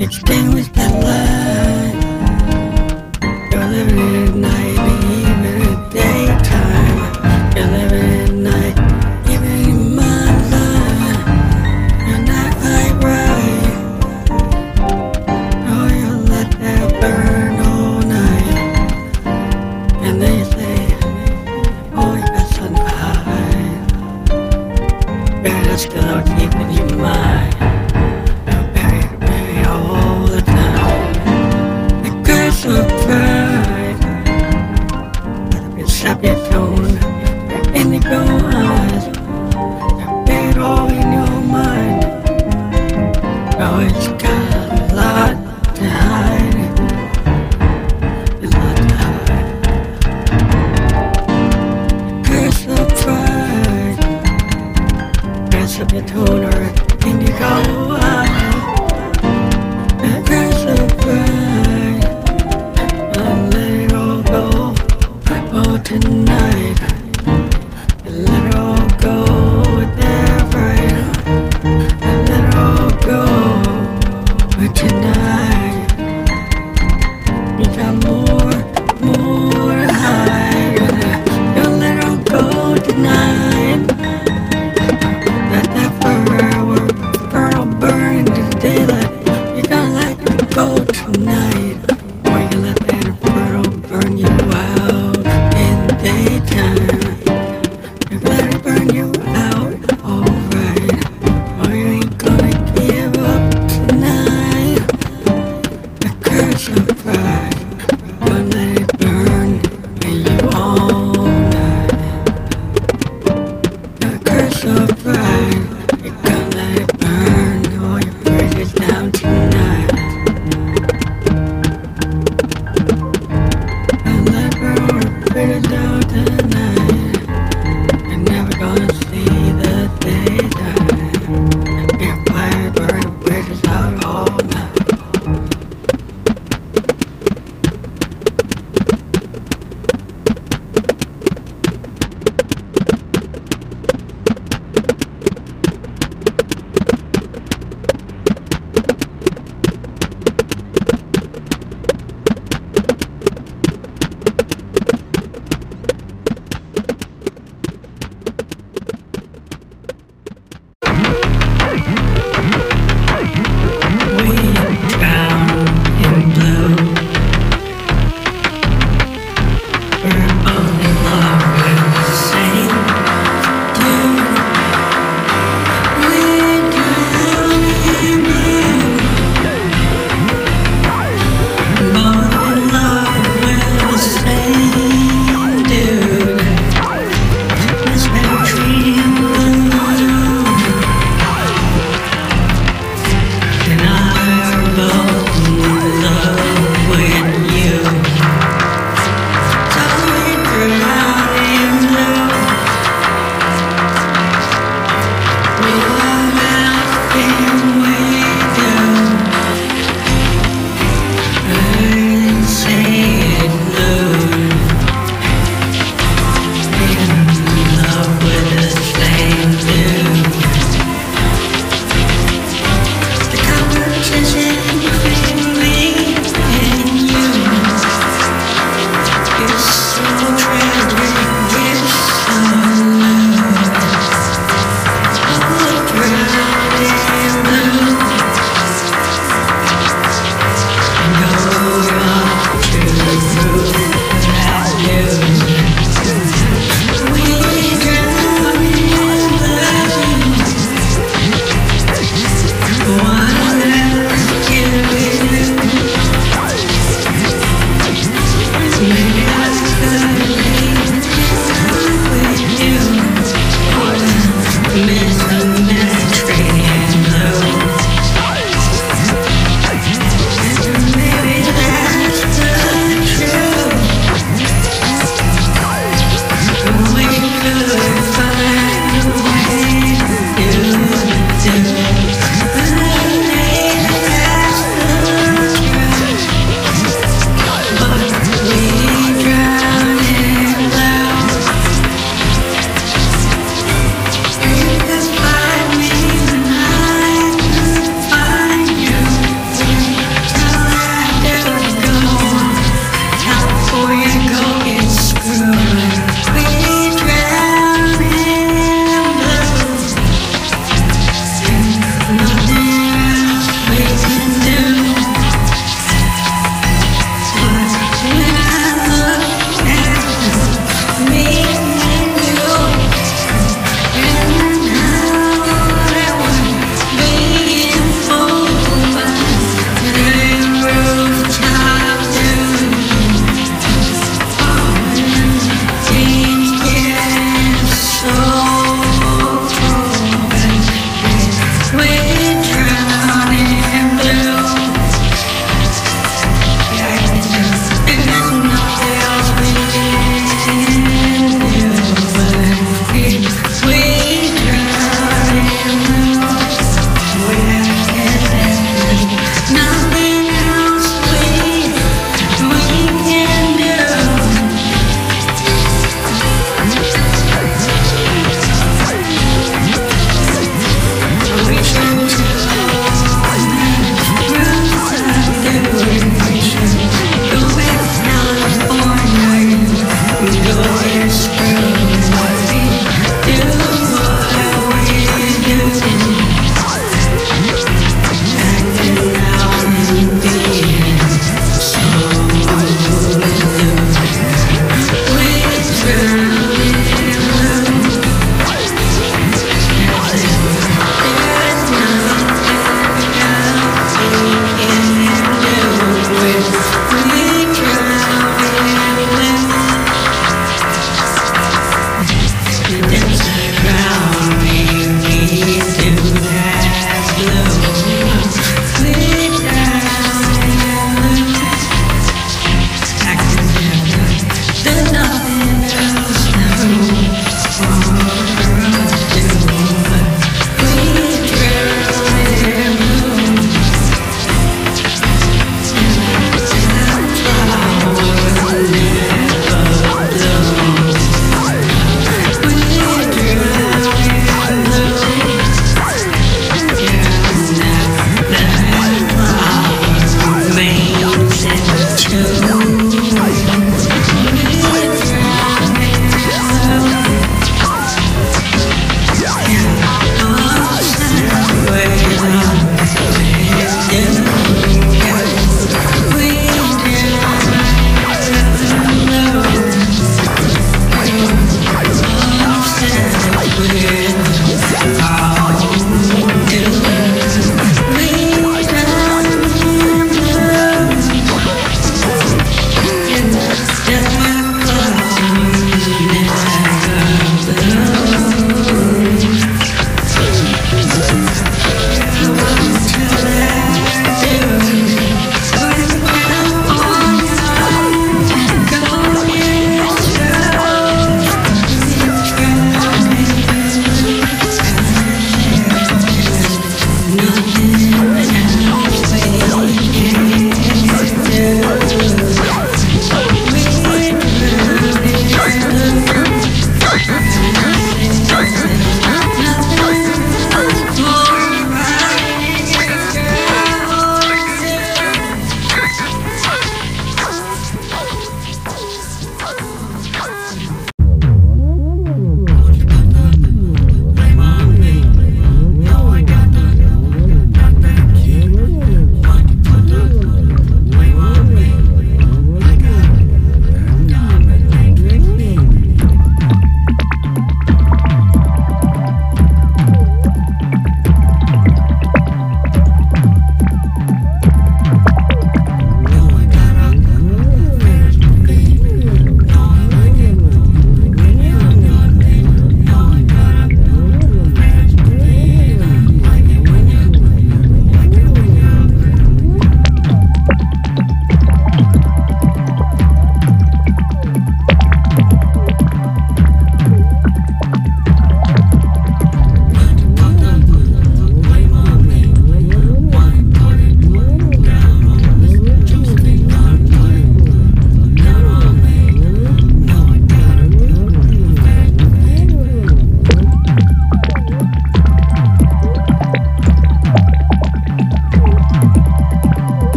Extinguish that light You're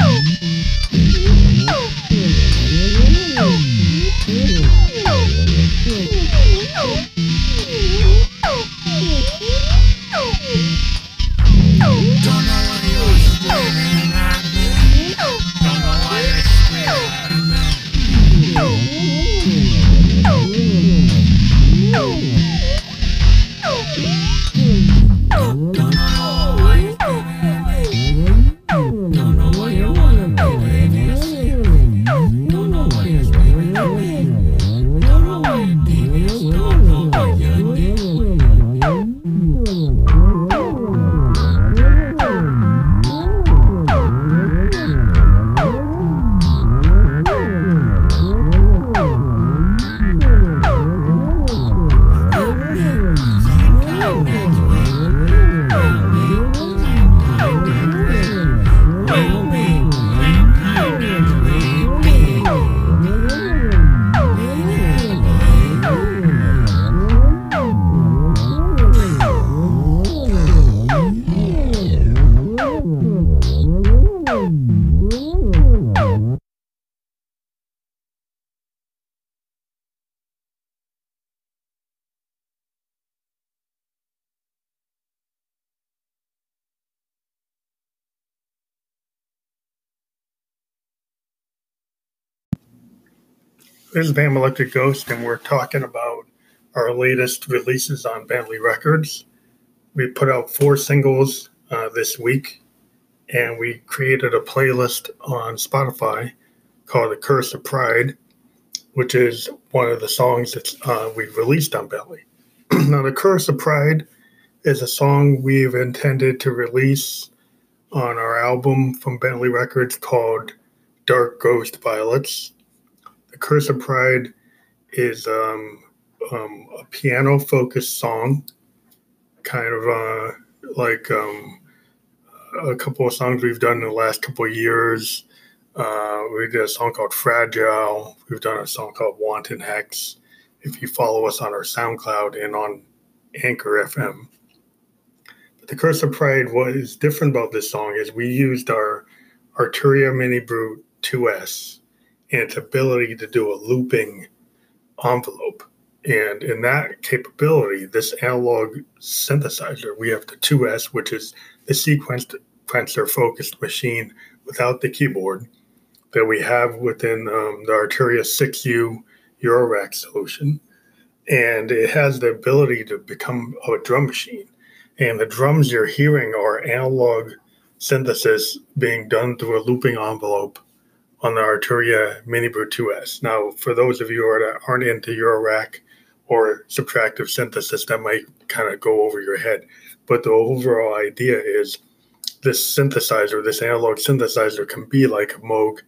Oh! This is Bam Electric Ghost, and we're talking about our latest releases on Bentley Records. We put out four singles uh, this week, and we created a playlist on Spotify called The Curse of Pride, which is one of the songs that uh, we've released on Bentley. now, The Curse of Pride is a song we've intended to release on our album from Bentley Records called Dark Ghost Violets the Curse of Pride is um, um, a piano focused song, kind of uh, like um, a couple of songs we've done in the last couple of years. Uh, we did a song called Fragile. We've done a song called Wanton Hex. If you follow us on our SoundCloud and on Anchor FM. But the Curse of Pride, what is different about this song is we used our Arturia Mini Brute 2S and its ability to do a looping envelope. And in that capability, this analog synthesizer, we have the 2S, which is the sequencer focused machine without the keyboard that we have within um, the Arturia 6U Eurorack solution. And it has the ability to become a drum machine. And the drums you're hearing are analog synthesis being done through a looping envelope on the Arturia Mini Brute 2S. Now, for those of you that aren't into Eurorack or subtractive synthesis, that might kind of go over your head. But the overall idea is this synthesizer, this analog synthesizer, can be like a Moog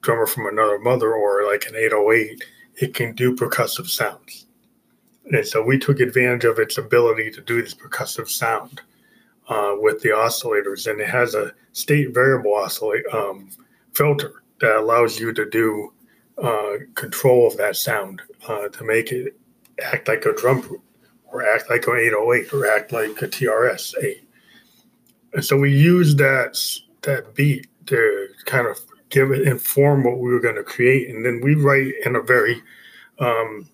drummer from another mother or like an 808. It can do percussive sounds. And so we took advantage of its ability to do this percussive sound uh, with the oscillators, and it has a state variable oscillate um, filter that allows you to do uh, control of that sound uh, to make it act like a drum group or act like an 808 or act like a TRS 8. And so we used that that beat to kind of give it inform what we were going to create, and then we write in a very um,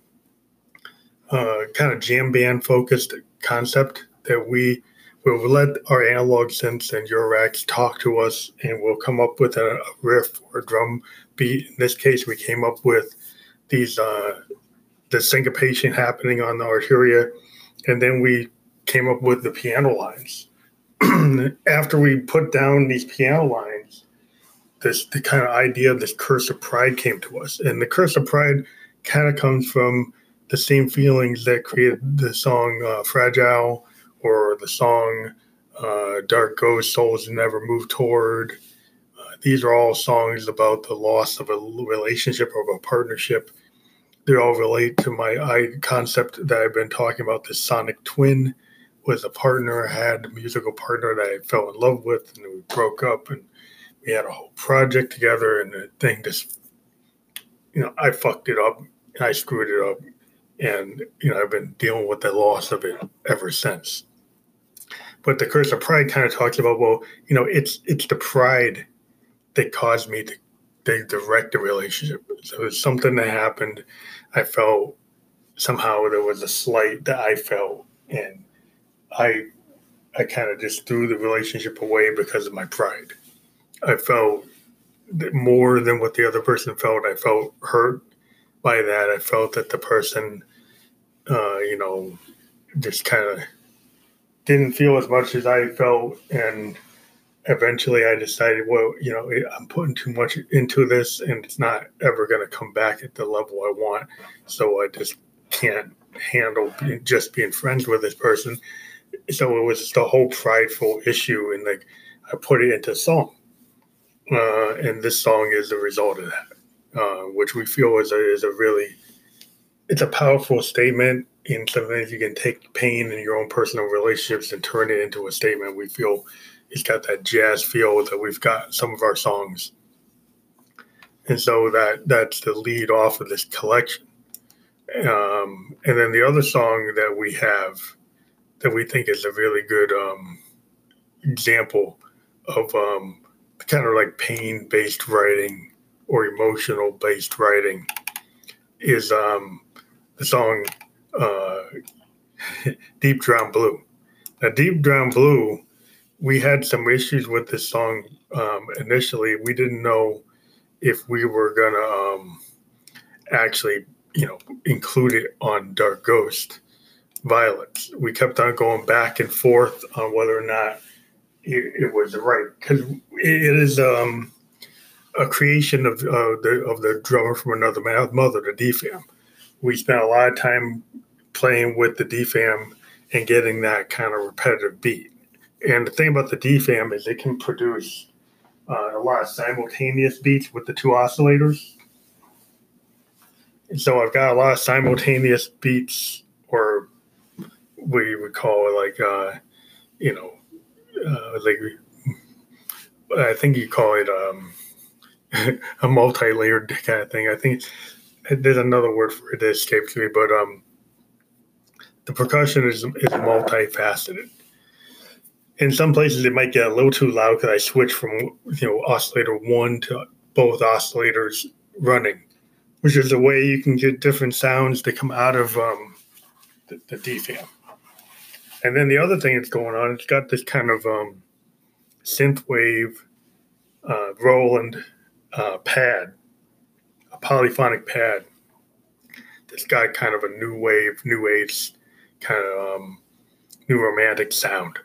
uh, kind of jam band focused concept that we will let our analog synths and Euroracks talk to us, and we'll come up with a, riff or a drum beat. In this case, we came up with these uh, the syncopation happening on the arturia, and then we came up with the piano lines. After we put down these piano lines, this the kind of idea of this curse of pride came to us, and the curse of pride kind of comes from the same feelings that created the song uh, "Fragile" or the song uh, "Dark Ghost Souls Never Move Toward." Uh, these are all songs about the loss of a relationship or of a partnership. They all relate to my I concept that I've been talking about. This sonic twin was a partner, I had a musical partner that I fell in love with, and we broke up, and we had a whole project together, and the thing just, you know, I fucked it up, and I screwed it up, and you know, I've been dealing with the loss of it ever since. But the curse of pride kind of talks about, well, you know, it's it's the pride that caused me to, to direct the relationship. So it's something that happened. I felt somehow there was a slight that I felt, and I I kind of just threw the relationship away because of my pride. I felt more than what the other person felt. I felt hurt by that. I felt that the person, uh, you know, just kind of didn't feel as much as I felt, and eventually I decided, well, you know, I'm putting too much into this, and it's not ever going to come back at the level I want. So I just can't handle being, just being friends with this person. So it was the whole prideful issue, and like I put it into song, uh, and this song is the result of that, uh, which we feel is a is a really it's a powerful statement and sometimes you can take pain in your own personal relationships and turn it into a statement. We feel it's got that jazz feel that we've got some of our songs. And so that that's the lead off of this collection. Um, and then the other song that we have that we think is a really good um, example of um, kind of like pain based writing or emotional based writing is um, the song uh, Deep Drown Blue. Now, Deep Drown Blue, we had some issues with this song um, initially. We didn't know if we were gonna um, actually, you know, include it on Dark Ghost Violets. We kept on going back and forth on whether or not it, it was right because it is um, a creation of uh, the of the drummer from another mother, the DFAM we spent a lot of time playing with the DFAM and getting that kind of repetitive beat. And the thing about the DFAM is it can produce uh, a lot of simultaneous beats with the two oscillators. And so I've got a lot of simultaneous beats, or we would call it like, uh, you know, uh, like I think you call it um, a multi-layered kind of thing. I think there's another word for it that escapes me, but um, the percussion is is multifaceted. In some places, it might get a little too loud because I switch from you know oscillator one to both oscillators running, which is a way you can get different sounds that come out of um, the, the DFAM. And then the other thing that's going on, it's got this kind of um, synth wave uh, Roland uh, pad a polyphonic pad that's got kind of a new wave, new age, kind of um, new romantic sound,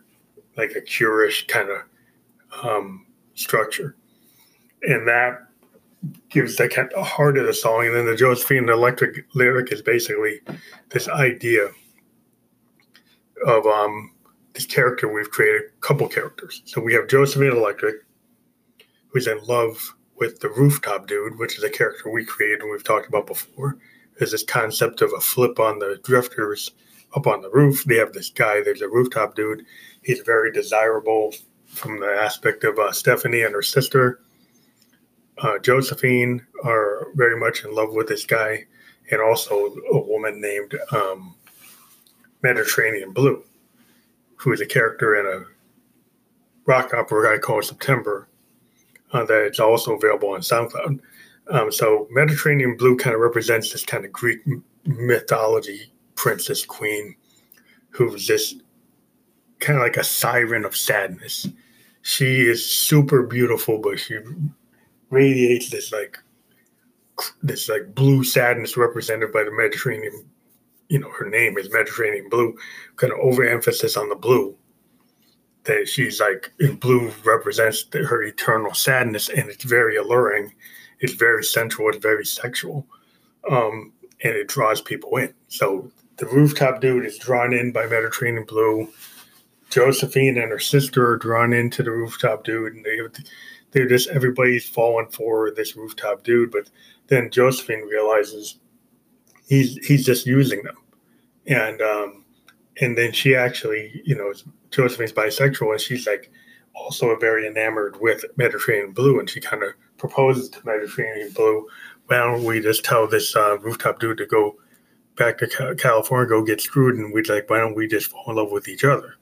like a curish kind of um, structure. And that gives the kind of heart of the song. And then the Josephine Electric lyric is basically this idea of um, this character we've created, a couple characters. So we have Josephine Electric, who's in love with the rooftop dude, which is a character we created and we've talked about before. is this concept of a flip on the drifters up on the roof. They have this guy, there's a rooftop dude. He's very desirable from the aspect of uh, Stephanie and her sister. Uh, Josephine are very much in love with this guy, and also a woman named um, Mediterranean Blue, who is a character in a rock opera I call September uh, that it's also available on SoundCloud. Um, so Mediterranean Blue kind of represents this kind of Greek mythology princess queen who's this kind of like a siren of sadness. She is super beautiful, but she radiates this like this like blue sadness represented by the Mediterranean. You know, her name is Mediterranean Blue, kind of overemphasis on the blue. That she's like in blue represents her eternal sadness, and it's very alluring. It's very sensual. It's very sexual, um, and it draws people in. So the rooftop dude is drawn in by Mediterranean Blue. Josephine and her sister are drawn into the rooftop dude, and they they're just everybody's falling for this rooftop dude. But then Josephine realizes he's he's just using them, and um, and then she actually, you know, Josephine's bisexual, and she's like also very enamored with Mediterranean Blue, and she kind of proposes to Mediterranean Blue. Why don't we just tell this uh, rooftop dude to go back to California, go get screwed, and we'd like, why don't we just fall in love with each other?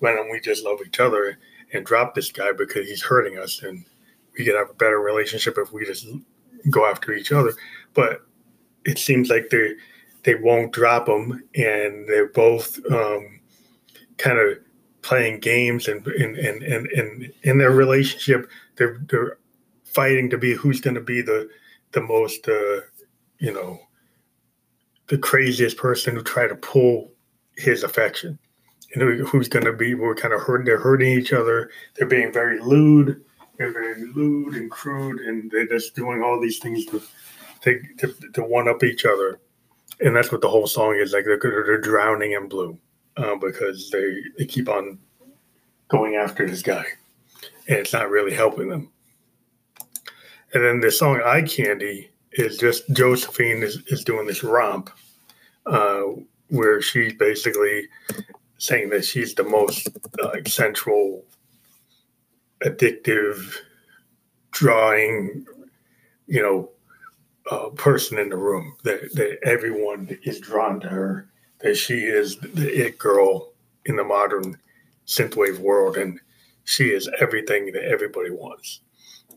Why don't we just love each other and drop this guy because he's hurting us and we could have a better relationship if we just go after each other. But it seems like they they won't drop them, and they're both um, kind of playing games and and and and, and in their relationship, they're they're fighting to be who's going to be the the most uh, you know the craziest person who try to pull his affection and who's going to be we're kind of hurting they're hurting each other they're being very lewd they're very lewd and crude, and they're just doing all these things to to, to, to one up each other. And that's what the whole song is like. They're, they're drowning in blue uh, because they, they keep on going after this guy, and it's not really helping them. And then the song "Eye Candy" is just Josephine is, is doing this romp uh, where she's basically saying that she's the most uh, sensual addictive drawing, you know, uh, person in the room. That, that everyone is drawn to her. That she is the it girl in the modern synthwave world, and she is everything that everybody wants.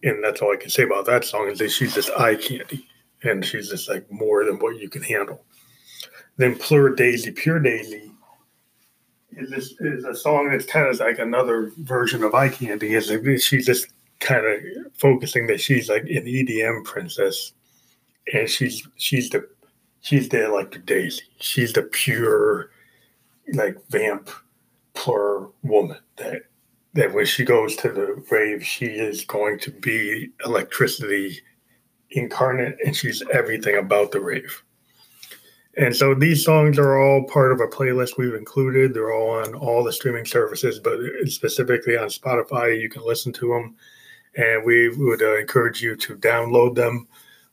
And that's all I can say about that song is that she's just eye candy, and she's just like more than what you can handle. Then Plur Daisy, Pure Daisy is this is a song that's kind of like another version of Eye Candy. Is she's just kind of focusing that she's like an EDM princess, and she's she's the she's the like the Daisy. She's the pure like vamp plur woman that that when she goes to the rave, she is going to be electricity incarnate, and she's everything about the rave. And so these songs are all part of a playlist we've included. They're all on all the streaming services, but specifically on Spotify, you can listen to them. And we would uh, encourage you to download them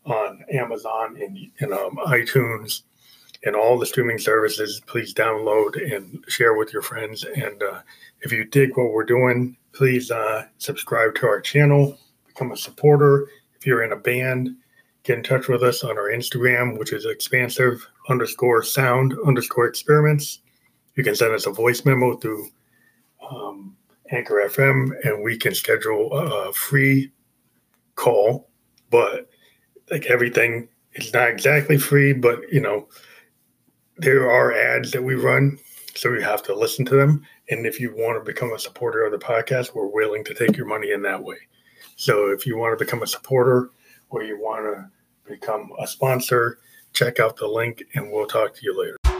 on Amazon and, and um, iTunes and all the streaming services. Please download and share with your friends. And uh, if you dig what we're doing, please uh, subscribe to our channel, become a supporter. If you're in a band, get in touch with us on our Instagram, which is expansive underscore sound underscore experiments. You can send us a voice memo through um, Anchor FM, and we can schedule a free call. But like everything, it's not exactly free, but you know, there are ads that we run, so you have to listen to them. And if you want to become a supporter of the podcast, we're willing to take your money in that way. So if you want to become a supporter or you want to become a sponsor, check out the link and we'll talk to you later.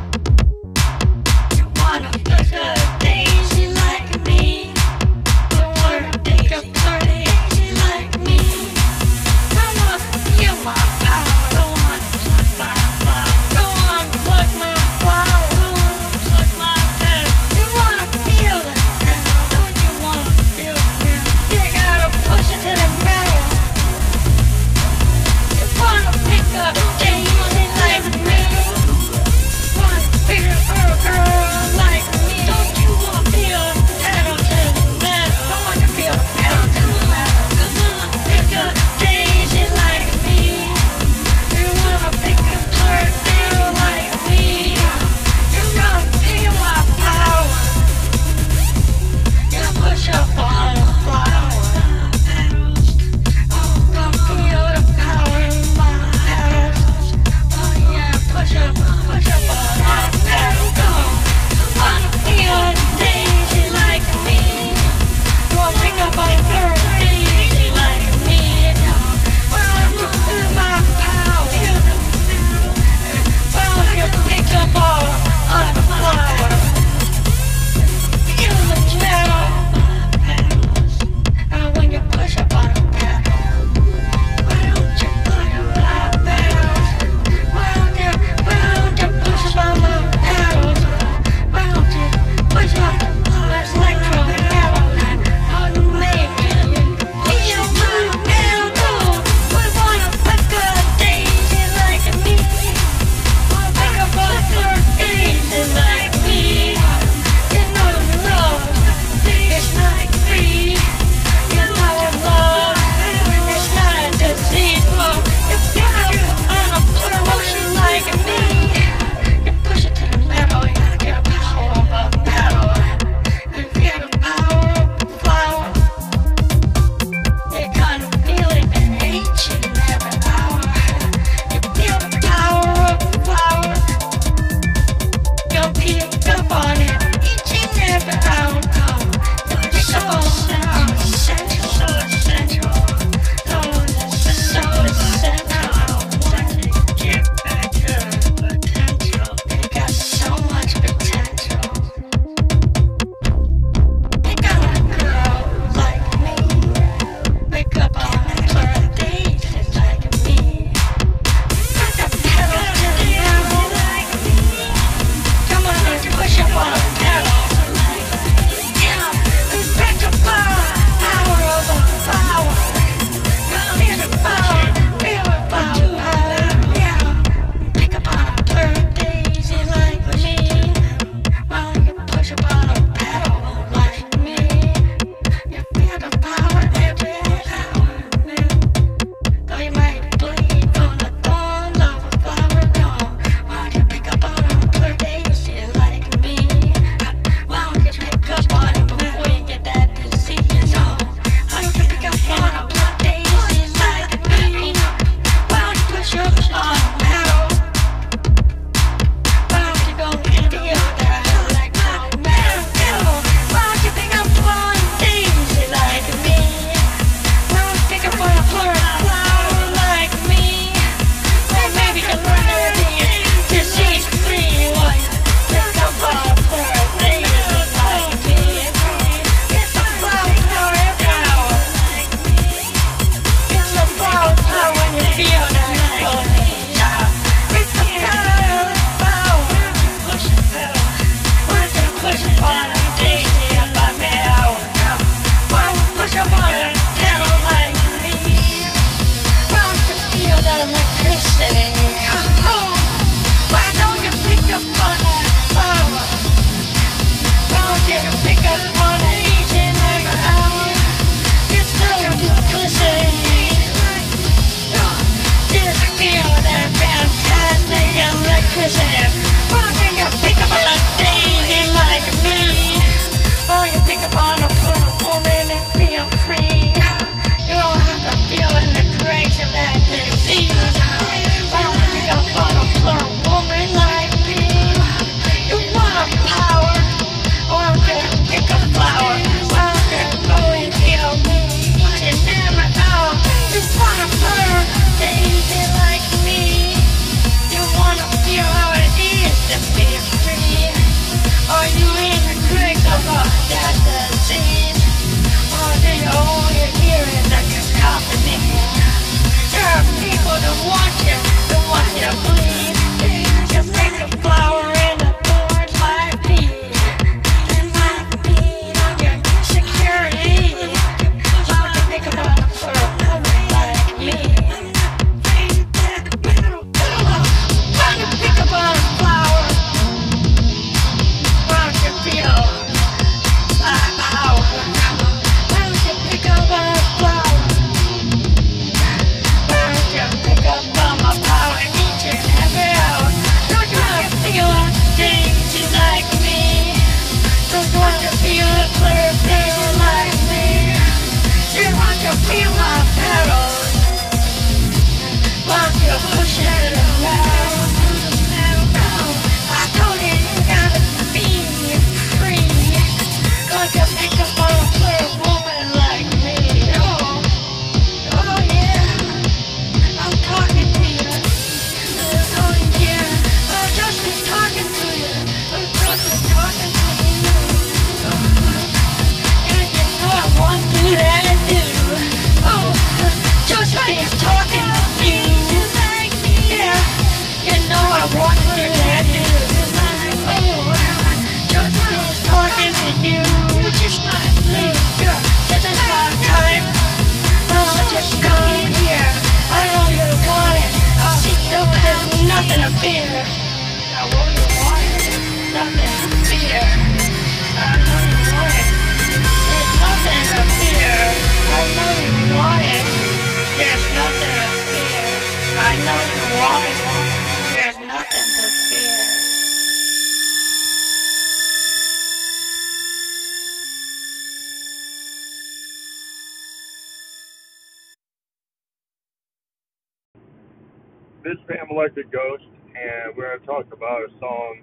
This is Phantom Electric Ghost, and we're going to talk about a song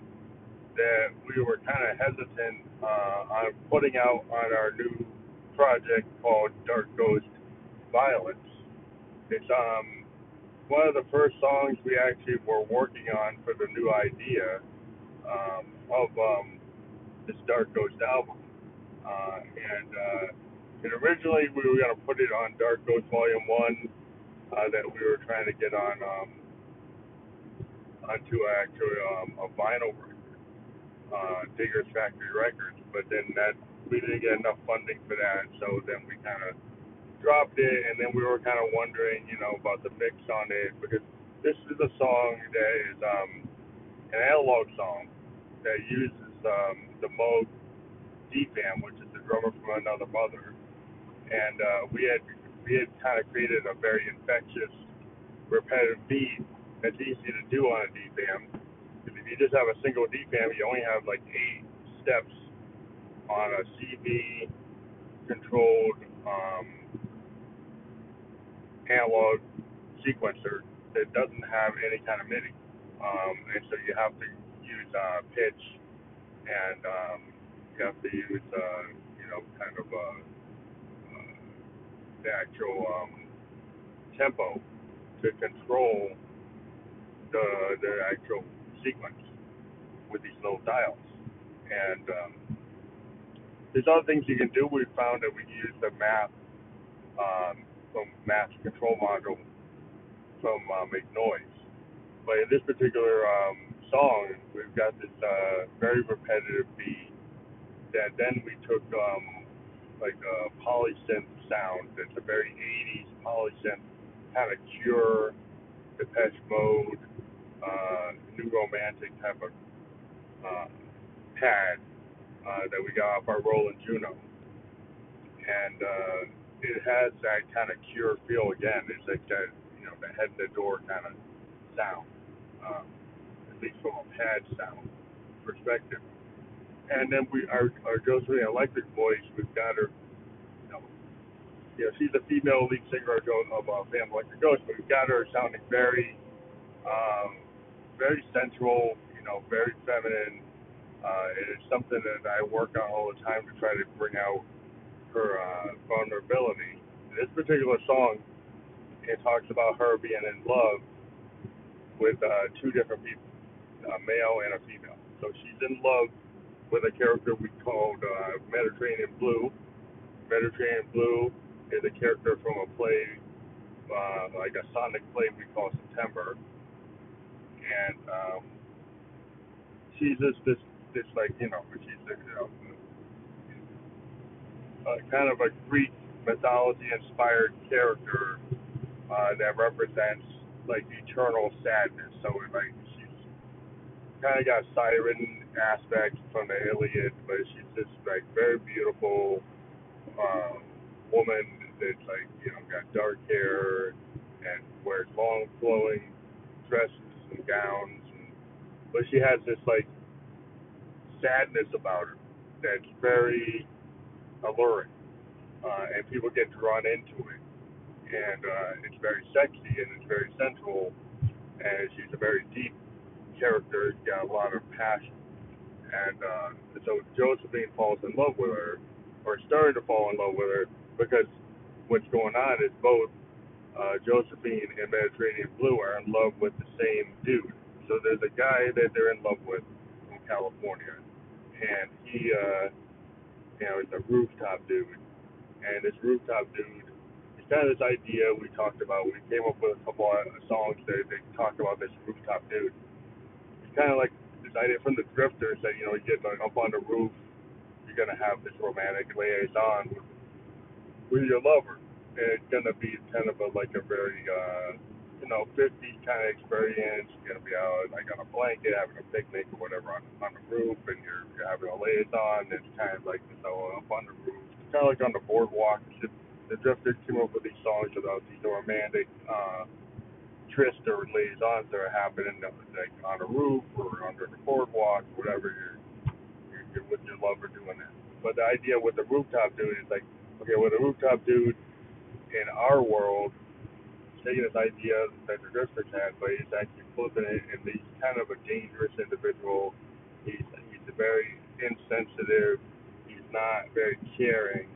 that we were kind of hesitant uh, on putting out on our new project called Dark Ghost Violence. It's um one of the first songs we actually were working on for the new idea um, of um, this Dark Ghost album. Uh, and uh, and originally we were going to put it on Dark Ghost Volume 1 uh, that we were trying to get on um, onto actually um, a vinyl record, uh, Diggers Factory Records, but then that we didn't get enough funding for that, so then we kind of dropped it, and then we were kind of wondering, you know, about the mix on it because this is a song that is um, an analog song that uses um, the Moog DFAM, which is the drummer from Another Mother, and uh, we had we had kind of created a very infectious, repetitive beat that's easy to do on a DFAM. If you just have a single DFAM, you only have like eight steps on a CV controlled um, analog sequencer that doesn't have any kind of MIDI. Um, and so you have to use uh, pitch and um, you have to use, uh, you know, kind of uh, uh, the actual um, tempo to control the the actual sequence with these little dials. And um, there's other things you can do. We found that we can use the map um, from control module from uh, make noise. But in this particular um, song, we've got this uh, very repetitive beat that then we took um, like a polysynth sound. It's a very 80s polysynth kind of cure Depeche Mode, uh, New Romantic type of uh, pad uh, that we got off our Roland Juno, and uh, it has that kind of Cure feel again. It's like that, you know, the head in the door kind of sound, um, at least from a pad sound perspective. And then we, our, our Josephine Electric voice, we've got her, you know, she's the female lead singer of, of uh, Phantom Electric Ghost, but we've got her sounding very, um, very sensual, you know, very feminine. Uh, it is something that I work on all the time to try to bring out her uh, vulnerability. This particular song, it talks about her being in love with uh, two different people, a male and a female. So she's in love with a character we called uh, Mediterranean Blue. Mediterranean Blue is a character from a play, uh, like a sonic play we call September, and um, she's just this, this like you know, she's you know uh, kind of a Greek mythology inspired character uh, that represents like eternal sadness. So like she's kind of got siren aspects from the Iliad, but she's this like very beautiful uh, woman that's like you know got dark hair and wears long flowing dresses and gowns, and, but she has this like sadness about her that's very alluring, uh, and people get drawn into it. And uh, it's very sexy and it's very sensual, and she's a very deep character. She's got a lot of passion. And uh, so Josephine falls in love with her, or started to fall in love with her, because what's going on is both uh, Josephine and Mediterranean Blue are in love with the same dude. So there's a guy that they're in love with from California, and he uh, you know, it's a rooftop dude. And this rooftop dude, it's kind of this idea we talked about. We came up with a couple of songs that they talk about this rooftop dude. It's kind of like this idea from the Drifters that you know you get like up on the roof, you're gonna have this romantic liaison with, with your lover, it's gonna be kind of a like a very uh, you know 50 kind of experience. You're gonna be out like on a blanket having a picnic or whatever on on the roof, and you're, you're having a liaison. It's kind of like you know up on the roof, it's kind of like on the boardwalk. The Drifters came up with these songs about these romantic uh, trysts or liaisons that are happening like on a roof or under the boardwalk, whatever you're, you're, you're with your lover doing that. But the idea with the rooftop dude is like, okay, with a rooftop dude in our world, taking this idea that the Drifters had, but he's actually flipping it, and he's kind of a dangerous individual. He's he's very insensitive. He's not very caring.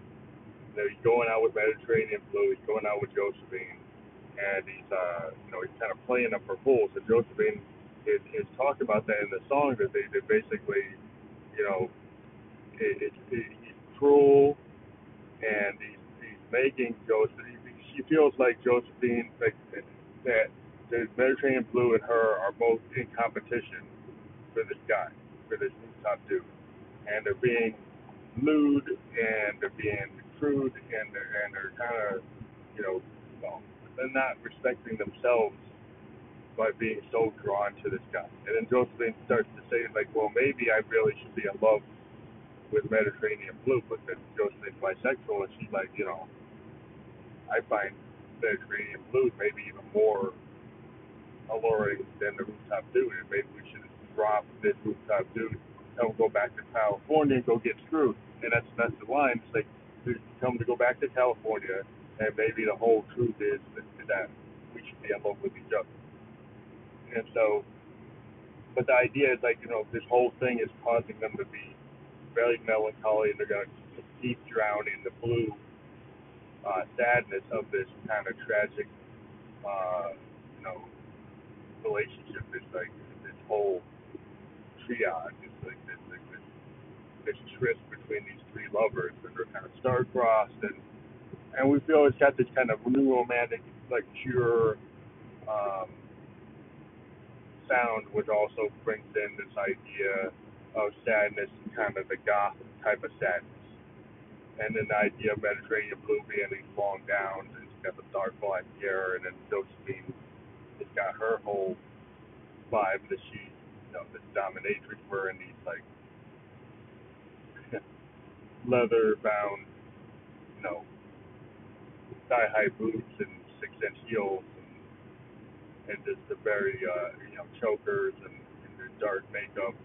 You know, he's going out with Mediterranean Blue. He's going out with Josephine, and he's uh, you know, he's kind of playing up for fools. And Josephine is, is talked about that in the song that they, they basically, you know, it, it, it, he's cruel, and he's making Josephine. She feels like Josephine like that the Mediterranean Blue and her are both in competition for this guy, for this rooftop dude, and they're being lewd and they're being crude and they're and they're kind of, you know, well, they're not respecting themselves by being so drawn to this guy. And then Josephine starts to say like, well, maybe I really should be in love with Mediterranean Blue, but then Josephine's bisexual and she's like, you know, I find Mediterranean Blue maybe even more alluring than the rooftop dude, and maybe we should drop this rooftop dude and we'll go back to California and go get screwed. And that's that's the line. It's like we come to go back to California, and maybe the whole truth is that, that we should be in love with each other. And so, but the idea is like you know this whole thing is causing them to be very melancholy, and they're going to deep drown in the blue uh, sadness of this kind of tragic, uh, you know, relationship. This like this whole triage. It's like this like this this tryst between these three lovers, and they're kind of star-crossed, and and we feel it's got this kind of new romantic, like pure um, sound, which also brings in this idea of sadness, kind of the goth type of sadness. And then the idea of Mediterranean Blue being these long gowns, and she's got the dark black hair, and then Josephine has got her whole vibe that she, you know, this dominatrix wearing these like leather bound, you know, thigh high boots and six inch heels and, and just the very, uh, you know, chokers and, and the dark makeup.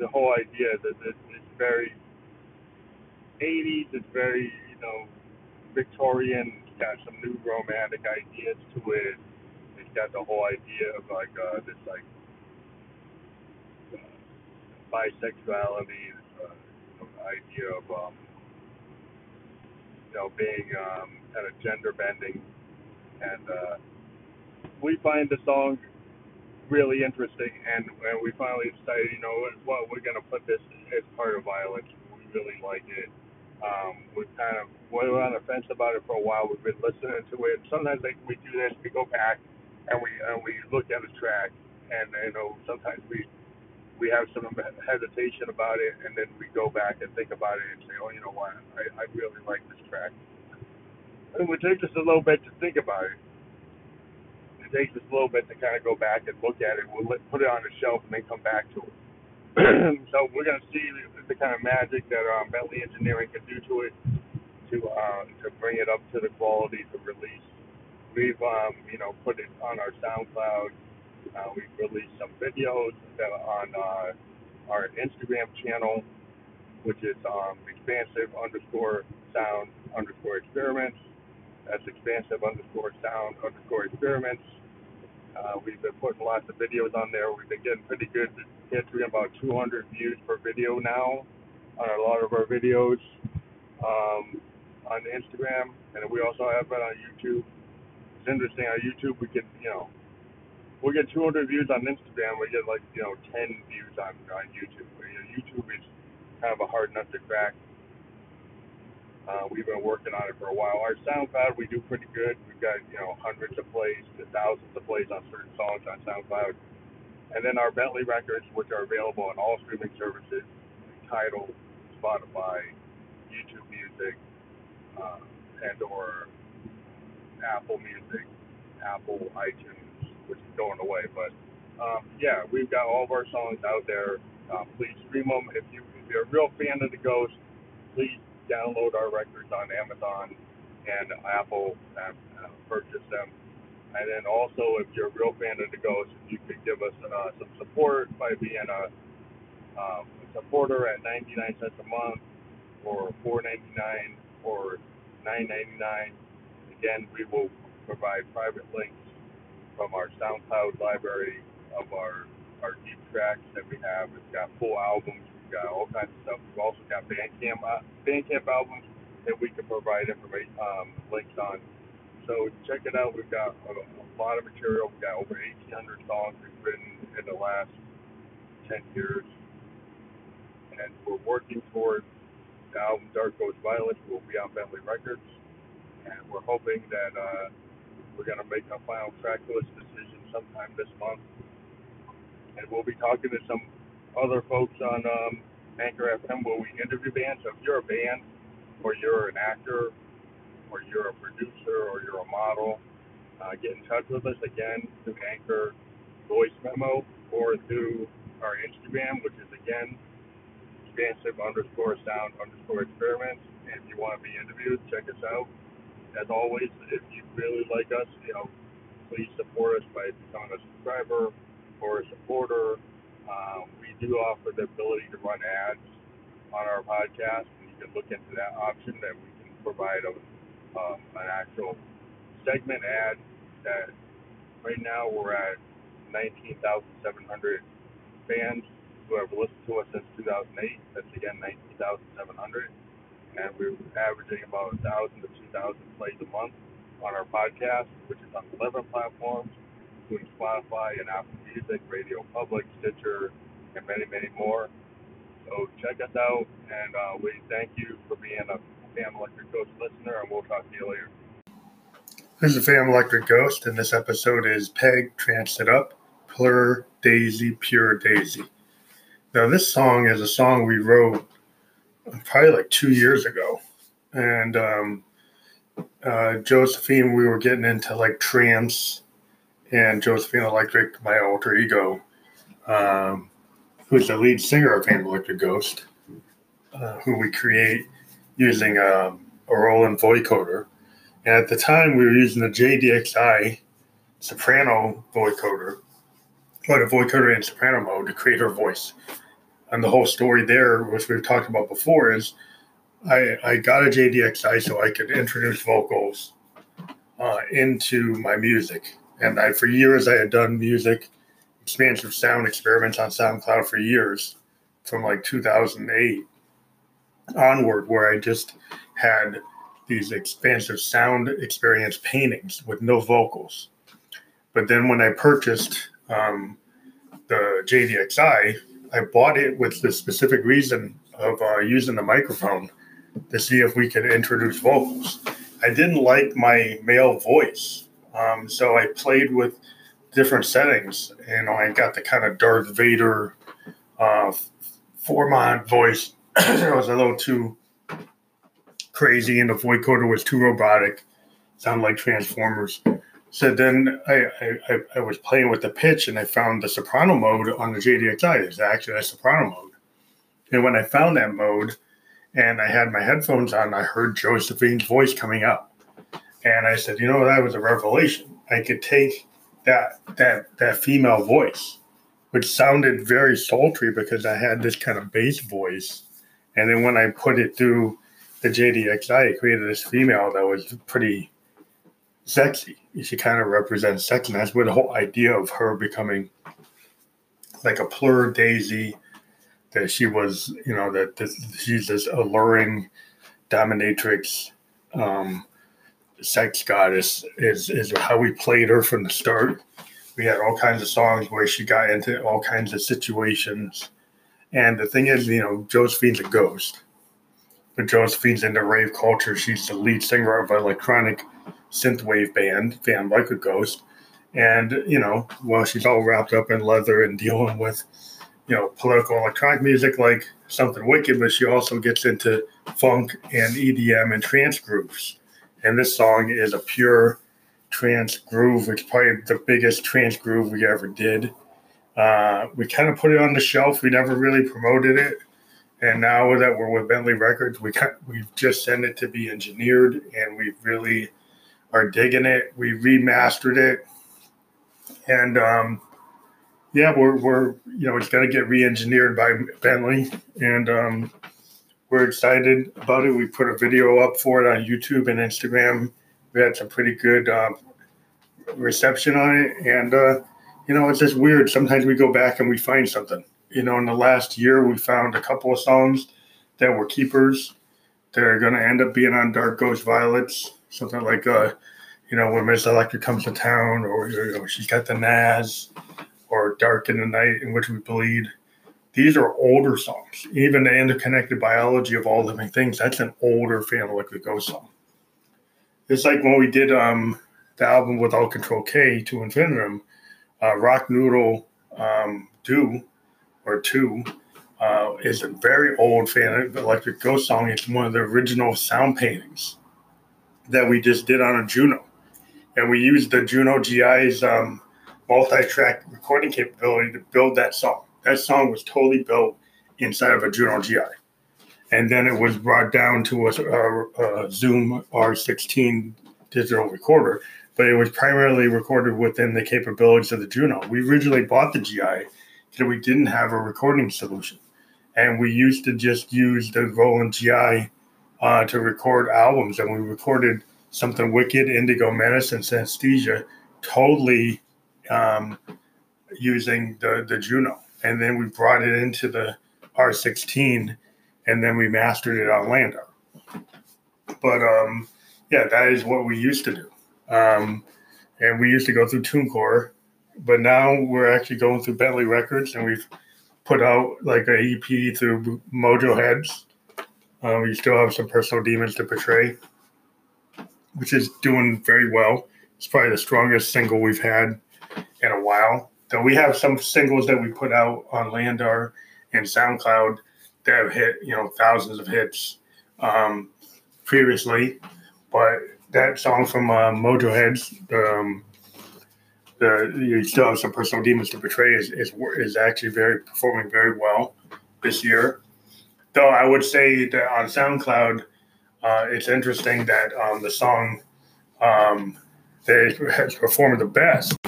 The whole idea that it's, very 80s, it's very, you know, Victorian, it's got some new romantic ideas to it. It's got the whole idea of like uh, this like uh, bisexuality, this uh, idea of um, you know being um, kind of gender bending, and uh, we find the song really interesting, and, and we finally decided, you know, what we're gonna put this as part of Violence. We really like it. Um, we kind of we were on the fence about it for a while. We've been listening to it. Sometimes like, we do this, we go back and we and we look at a track, and you know sometimes we we have some hesitation about it, and then we go back and think about it and say, oh, you know what, I, I really like this track. And it would take us a little bit to think about it. Takes us a little bit to kind of go back and look at it. We'll let, put it on the shelf and then come back to it. so we're going to see the, the kind of magic that um, Bentley Engineering can do to it to uh, to bring it up to the quality to release. We've um, you know put it on our SoundCloud. Uh, we've released some videos that are on uh, our Instagram channel, which is um, expansive underscore sound underscore experiments. That's expansive underscore sound underscore experiments. Uh, we've been putting lots of videos on there. We've been getting pretty good entering about 200 views per video now on a lot of our videos um, on Instagram, and we also have it on YouTube. It's interesting on YouTube we get you know we get 200 views on Instagram, we get like you know 10 views on on YouTube. You know, YouTube is kind of a hard nut to crack. Uh, we've been working on it for a while. Our SoundCloud, we do pretty good. We've got you know hundreds of plays to thousands of plays on certain songs on SoundCloud. And then our Bentley records, which are available on all streaming services, Tidal, Spotify, YouTube Music, uh, or Apple Music, Apple iTunes, which is going away. But um, yeah, we've got all of our songs out there. Uh, please stream them. If, you, if you're a real fan of the Ghost, please download our records on Amazon and Apple and uh, purchase them and then also, if you're a real fan of the Ghost, you could give us uh, some support by being a, um, supporter at 99 cents a month, or 4.99, or 9.99. Again, we will provide private links from our SoundCloud library of our our deep tracks that we have. We've got full albums. Got all kinds of stuff. We've also got Bandcamp uh, Bandcamp albums that we can provide information um, links on so check it out. We've got a, a lot of material. We've got over 1,800 songs we've written in the last 10 years. And we're working towards the album Dark Ghost Violence will be on Bentley Records. And we're hoping that uh, we're going to make a final track list decision sometime this month. And we'll be talking to some other folks on um, Anchor FM where we interview bands. So if you're a band or you're an actor or you're a producer or you're a model, uh, get in touch with us again through Anchor voice memo or through our Instagram, which is again expansive underscore sound underscore experiments. If you want to be interviewed, check us out. As always, if you really like us, you know, please support us by becoming a subscriber or a supporter. Um, do offer the ability to run ads on our podcast, and you can look into that option that we can provide a um, an actual segment ad that right now we're at 19,700 fans who have listened to us since 2008. That's again 19,700. And we're averaging about 1,000 to 2,000 plays a month on our podcast, which is on 11 platforms, including Spotify and Apple Music, Radio Public, Stitcher, and many, many more. So check us out, and uh, we thank you for being a Phantom Electric Ghost listener, and we'll talk to you later. This is Phantom Electric Ghost, and this episode is Peg Tranced It Up, Plur Daisy, Pure Daisy. Now, this song is a song we wrote probably like two years ago. And um, uh, Josephine, we were getting into like trance and Josephine Electric, my alter ego, um, who's the lead singer of Phantom Electric Ghost, uh, who we create using a, a Roland vocoder. And at the time, we were using the JDXI soprano vocoder, or a vocoder in soprano mode to create her voice. And the whole story there, which we've talked about before, is I, I got a JDXI so I could introduce vocals uh, into my music. And I, for years, I had done music, expansive sound experiments on SoundCloud for years, from like 2008 onward, where I just had these expansive sound experience paintings with no vocals. But then when I purchased um, the JDXI, I bought it with the specific reason of uh, using the microphone to see if we could introduce vocals. I didn't like my male voice, um, so I played with different settings. You know, I got the kind of Darth Vader uh, Formant voice. it was a little too crazy, and the vocoder was too robotic. Sound like Transformers. So then I, I, I was playing with the pitch and I found the soprano mode on the JDXI. It's actually a soprano mode. And when I found that mode and I had my headphones on, I heard Josephine's voice coming up. And I said, you know, that was a revelation. I could take that that that female voice, which sounded very sultry because I had this kind of bass voice. And then when I put it through the JDXI, it created this female that was pretty sexy. She kind of represents sex, and that's where the whole idea of her becoming like a plur daisy, that she was, you know, that this, she's this alluring dominatrix, um, sex goddess is is how we played her from the start. We had all kinds of songs where she got into all kinds of situations. And the thing is, you know, Josephine's a ghost. But Josephine's into rave culture. She's the lead singer of electronic synthwave band, Phantom Electric Ghost. And, you know, while she's all wrapped up in leather and dealing with, you know, political electronic music like something wicked, but she also gets into funk and EDM and trance grooves. And this song is a pure trance groove. It's probably the biggest trance groove we ever did. Uh, we kind of put it on the shelf. We never really promoted it. And now that we're with Bentley Records, we we've just sent it to be engineered, and we've really are digging it. We remastered it, and um, yeah, we're we're you know it's got to get re-engineered by Bentley, and um, we're excited about it. We put a video up for it on YouTube and Instagram. We had some pretty good uh, reception on it, and uh, you know it's just weird. Sometimes we go back and we find something. You know, in the last year, we found a couple of songs that were keepers that are going to end up being on Dark Ghost Violence something like uh, you know, when Miss Electric comes to town, or you know, she's got the Naz, or Dark in the Night in which we bleed. These are older songs. Even the interconnected biology of all living things, that's an older Phantom Ghost song. It's like when we did um, the album Without Control K to Infinitum, uh, Rock Noodle um, Do or Two uh, is a very old Phantom Electric Ghost song. It's one of the original sound paintings that we just did on a Juno. And we used the Juno GI's um, multi track recording capability to build that song. That song was totally built inside of a Juno GI. And then it was brought down to a, a, a Zoom R16 digital recorder, but it was primarily recorded within the capabilities of the Juno. We originally bought the GI because we didn't have a recording solution. And we used to just use the Roland GI uh, to record albums, and we recorded something wicked, Indigo Menace, and Synesthesia, totally um, using the the Juno, and then we brought it into the R16, and then we mastered it on LANDR. But um, yeah, that is what we used to do, um, and we used to go through TuneCore, but now we're actually going through Bentley Records, and we've put out like an EP through Mojo Heads uh, we still have some personal demons to portray, which is doing very well. It's probably the strongest single we've had in a while. Though we have some singles that we put out on LANDR and SoundCloud that have hit, you know, thousands of hits um, previously. But that song from uh, Mojo Heads, um, the you still have some personal demons to portray is is, is actually very performing very well this year. Though I would say that on SoundCloud, uh, it's interesting that um, the song um, that has performed the best.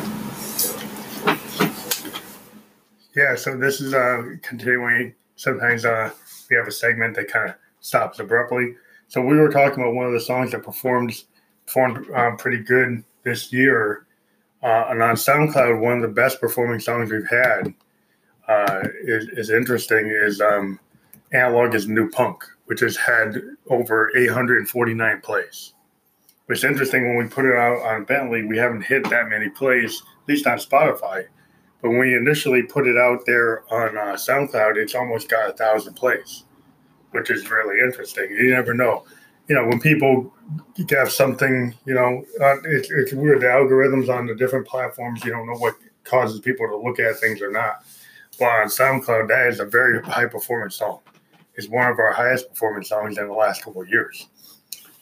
Yeah, so this is uh, continuing. Sometimes uh, we have a segment that kind of stops abruptly. So we were talking about one of the songs that performed performed um, pretty good this year, uh, and on SoundCloud, one of the best performing songs we've had uh, is, is interesting. Is um, "Analog is New Punk," which has had over 849 plays. It's interesting when we put it out on Bentley, we haven't hit that many plays, at least on Spotify. But when we initially put it out there on uh, SoundCloud, it's almost got a thousand plays, which is really interesting. You never know. You know, when people have something, you know, uh, it's, it's weird. The algorithms on the different platforms, you don't know what causes people to look at things or not. But on SoundCloud, that is a very high performance song. It's one of our highest performance songs in the last couple of years.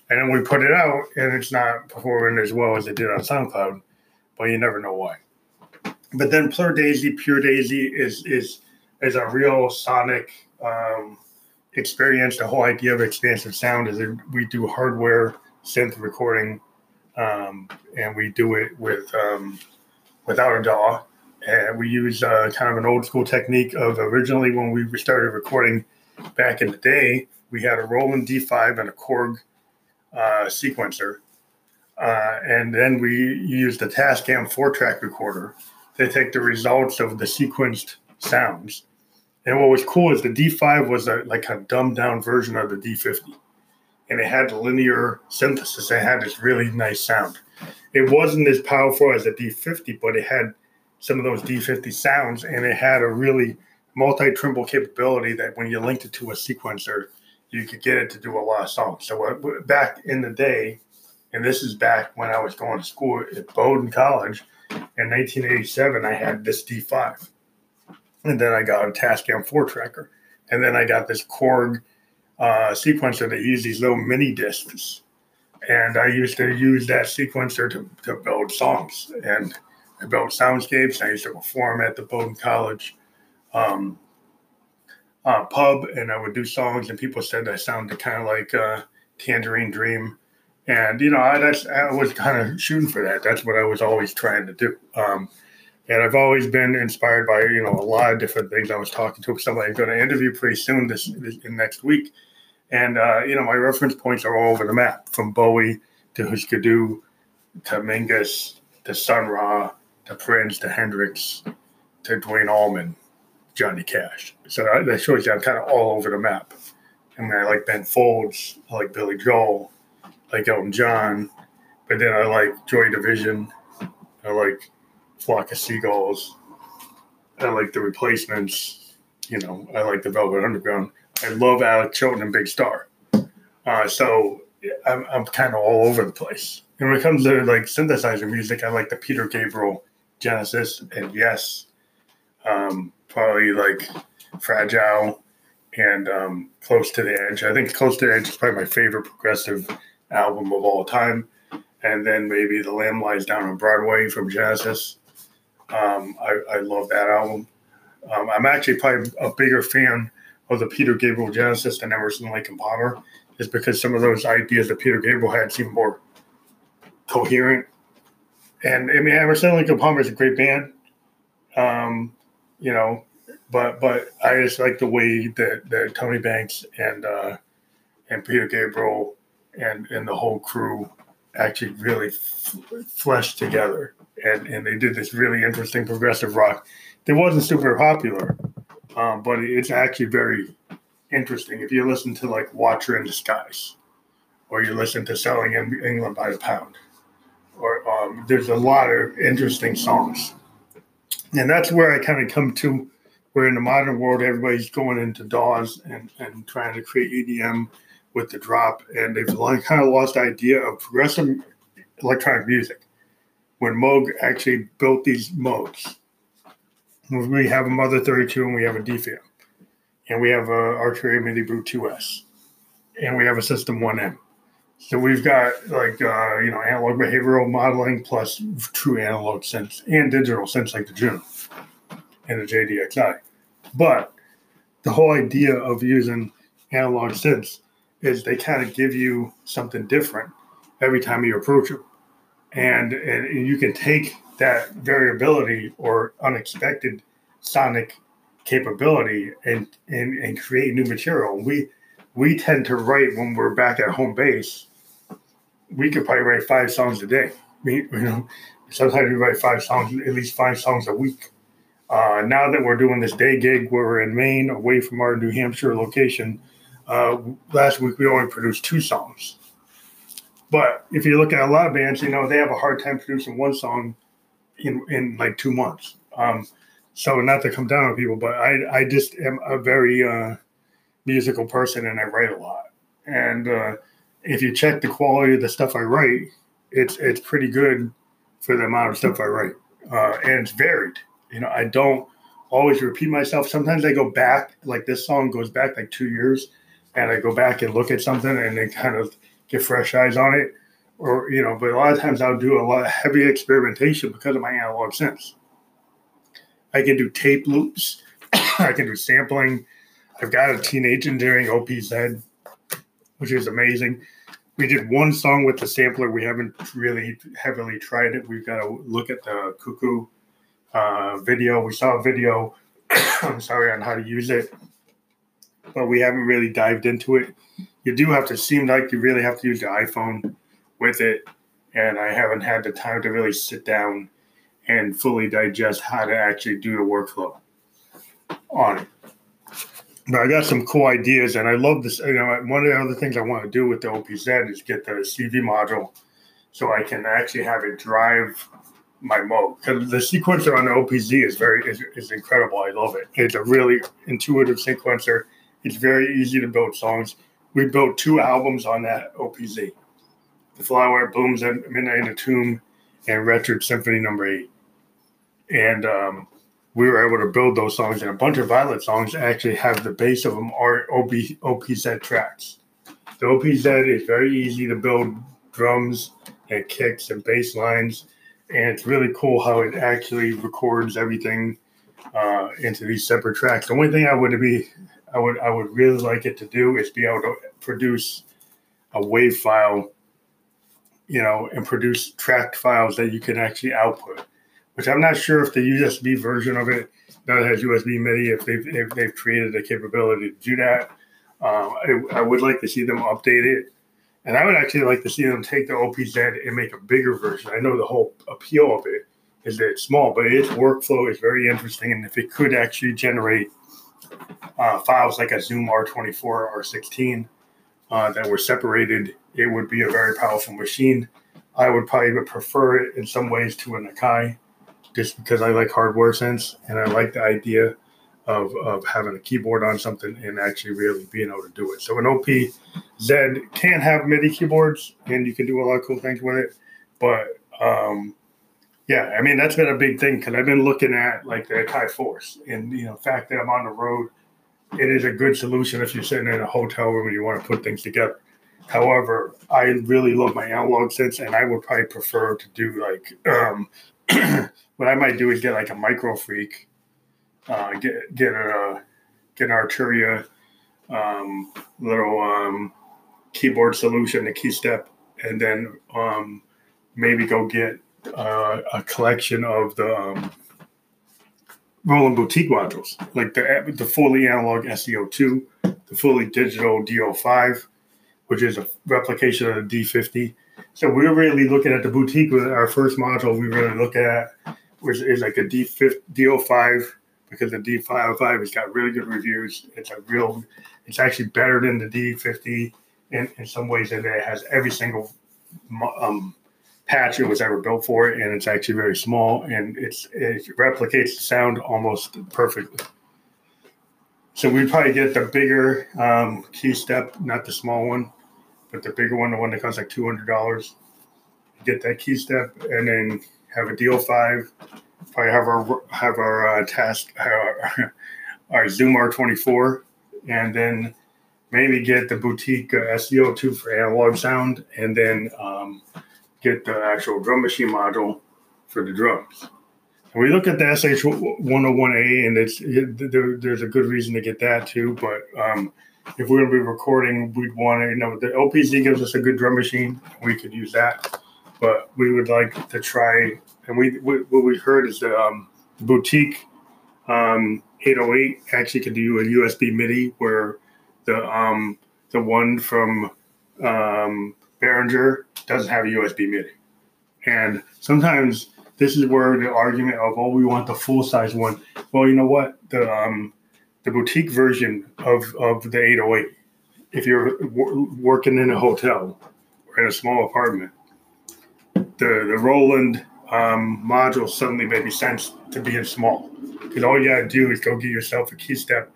And then we put it out, and it's not performing as well as it did on SoundCloud, but you never know why. But then Plur Daisy, Pure Daisy is is is a real sonic um, experience. The whole idea of expansive sound is that we do hardware synth recording, um, and we do it with um, without a DAW, and we use uh, kind of an old school technique of originally when we started recording back in the day, we had a Roland D5 and a Korg uh, sequencer. Uh, and then we used a Tascam four track recorder to take the results of the sequenced sounds. And what was cool is the D5 was a, like a dumbed down version of the D50. And it had linear synthesis. It had this really nice sound. It wasn't as powerful as the D50, but it had some of those D50 sounds and it had a really multi timbral capability that when you linked it to a sequencer, you could get it to do a lot of songs. So uh, back in the day, and this is back when I was going to school at Bowdoin College in 1987, I had this D5. And then I got a Tascam 4 tracker. And then I got this Korg uh, sequencer that used these little mini discs. And I used to use that sequencer to, to build songs. And I built soundscapes. I used to perform at the Bowdoin College um, uh, pub and I would do songs, and people said I sounded kind of like uh, Tangerine Dream. And you know, I, that's I was kind of shooting for that. That's what I was always trying to do. Um, and I've always been inspired by you know a lot of different things. I was talking to somebody I'm going to interview pretty soon this, this next week, and uh, you know my reference points are all over the map from Bowie to Husker Du to Mingus to Sun Ra to Prince to Hendrix to Duane Allman Johnny Cash. So that shows you I'm kind of all over the map. I mean, I like Ben Folds, I like Billy Joel, like Elton John, but then I like Joy Division, I like Flock of Seagulls, I like the Replacements, you know, I like the Velvet Underground. I love Alex Chilton and Big Star. Uh, so I'm, I'm kind of all over the place. And when it comes to like synthesizer music, I like the Peter Gabriel Genesis and Yes. Um, probably like Fragile and um, Close to the Edge. I think Close to the Edge is probably my favorite progressive album of all time. And then maybe The Lamb Lies Down on Broadway from Genesis. Um, I, I, love that album. Um, I'm actually probably a bigger fan of the Peter Gabriel Genesis than Emerson, Lake and Palmer, is because some of those ideas that Peter Gabriel had seem more coherent. And I mean, Emerson, Lake and Palmer is a great band. Um, you know, but but I just like the way that, that Tony Banks and uh, and Peter Gabriel and and the whole crew actually really f- fleshed together, and and they did this really interesting progressive rock. It wasn't super popular, um, but it's actually very interesting. If you listen to like Watcher of the Skies, or you listen to Selling in England by the Pound, or um, there's a lot of interesting songs and that's where I kind of come to where in the modern world everybody's going into DAWs and, and trying to create EDM with the drop, and they've kind of lost idea of progressive electronic music. When Moog actually built these Moogs, we have a Mother 32 and we have a DFAM, and we have a Arturia MiniBrute 2S, and we have a System 1M. So we've got like uh, you know analog behavioral modeling plus true analog synths and digital synths like the Juno and the JDXI. But the whole idea of using analog synths is they kind of give you something different every time you approach them, and and you can take that variability or unexpected sonic capability and and, and create new material. We we tend to write when we're back at home base we could probably write five songs a day. We, you know, sometimes we write five songs, at least five songs a week. Uh, now that we're doing this day gig, we're in Maine, away from our New Hampshire location, uh, last week we only produced two songs. But if you look at a lot of bands, you know they have a hard time producing one song in in like two months. Um, so not to come down on people, but I I just am a very uh, musical person and I write a lot. And uh, if you check the quality of the stuff I write, it's it's pretty good for the amount of stuff I write, uh, and it's varied. You know, I don't always repeat myself. Sometimes I go back, like this song goes back like two years, and I go back and look at something and then kind of get fresh eyes on it, or you know. But a lot of times I'll do a lot of heavy experimentation because of my analog synths. I can do tape loops. I can do sampling. I've got a teenage engineering OPZ which is amazing. We did one song with the sampler. We haven't really heavily tried it. We've got to look at the cuckoo uh, video. We saw a video, I'm sorry, on how to use it, but we haven't really dived into it. You do have to seem like you really have to use the iPhone with it, and I haven't had the time to really sit down and fully digest how to actually do the workflow on it. But I got some cool ideas, and I love this. You know, one of the other things I want to do with the OPZ is get the CV module, so I can actually have it drive my Moog. Because the sequencer on the OPZ is very is, is incredible. I love it. It's a really intuitive sequencer. It's very easy to build songs. We built two albums on that OPZ: "The Flower Blooms at Midnight in the Tomb" and "Wretched Symphony Number 8. And um, we were able to build those songs, and a bunch of Violet songs actually have the base of them are OPZ tracks. The OPZ is very easy to build drums and kicks and bass lines, and it's really cool how it actually records everything uh, into these separate tracks. The only thing I would be, I would, I would really like it to do is be able to produce a wave file, you know, and produce tracked files that you can actually output which I'm not sure if the USB version of it that has USB MIDI, if they've, if they've created the capability to do that. Um, I, I, would like to see them update it. And I would actually like to see them take the OPZ and make a bigger version. I know the whole appeal of it is that it's small, but its workflow is very interesting. And if it could actually generate uh, files like a Zoom R24 or R16 uh, that were separated, it would be a very powerful machine. I would probably prefer it in some ways to an Akai just because I like hardware synths and I like the idea of, of having a keyboard on something and actually really being able to do it. So an OPZ can have MIDI keyboards and you can do a lot of cool things with it. But um, yeah, I mean that's been a big thing because I've been looking at like the Akai Force and you know the fact that I'm on the road, it is a good solution if you're sitting in a hotel room and you want to put things together. However, I really love my analog synths, and I would probably prefer to do like um, what I might do is get like a Microfreak, uh, get get a get an Arturia um, little um, keyboard solution, a KeyStep, and then um, maybe go get uh, a collection of the um, Roland Boutique modules, like the the fully analog SE02, the fully digital D05, which is a replication of the D50. So we're really looking at the boutique with our first module. We really look at which is like a D5, D05 because the D505 has got really good reviews. It's a real, it's actually better than the D50 in, in some ways and it has every single um, patch it was ever built for it, and it's actually very small and it's it replicates the sound almost perfectly. So we'd probably get the bigger um, KeyStep, not the small one, but the bigger one, the one that costs like two hundred dollars. Get that key step, and then have a D05, probably have our have our uh, task our, our Zoom R24, and then maybe get the boutique uh, SE02 for analog sound, and then um, get the actual drum machine module for the drums. And we look at the SH101A, and it's it, there, there's a good reason to get that too. But um, if we're going to be recording, we'd want to, you know, the OPZ gives us a good drum machine. We could use that. But we would like to try, and we what we heard is the, um, the boutique um, 808 actually could do a USB MIDI where the um, the one from um, Behringer doesn't have a USB MIDI. And sometimes this is where the argument of, oh, we want the full size one. Well, you know what? The um, the boutique version of, of the 808, if you're working in a hotel or in a small apartment, the, the Roland um, module suddenly makes sense to be in small. Because all you got to do is go get yourself a KeyStep,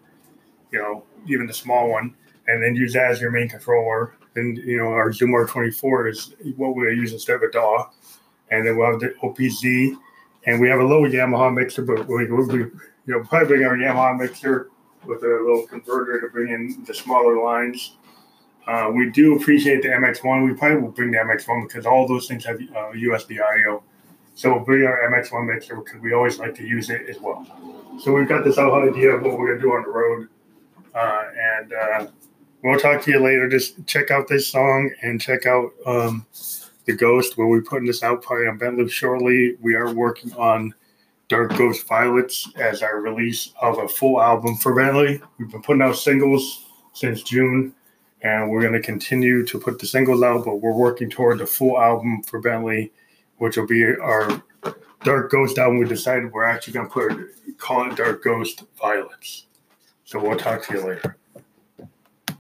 you know, even the small one, and then use that as your main controller. And, you know, our Zoom R24 is what we use instead of a DAW. And then we'll have the OPZ. And we have a little Yamaha mixer, but we, we, you know, probably bring our Yamaha mixer with a little converter to bring in the smaller lines. Uh, we do appreciate the MX1. We probably will bring the MX1 because all those things have uh, USB audio. So we'll bring our MX1 mixer because we always like to use it as well. So we've got this whole idea of what we're going to do on the road. Uh, and uh, we'll talk to you later. Just check out this song and check out um, The Ghost. We'll be putting this out probably on Bentley shortly. We are working on Dark Ghost Violence as our release of a full album for Bentley. We've been putting out singles since June, and we're going to continue to put the singles out, but we're working toward the full album for Bentley, which will be our Dark Ghost album. We decided we're actually going to put call it Dark Ghost Violence. So we'll talk to you later.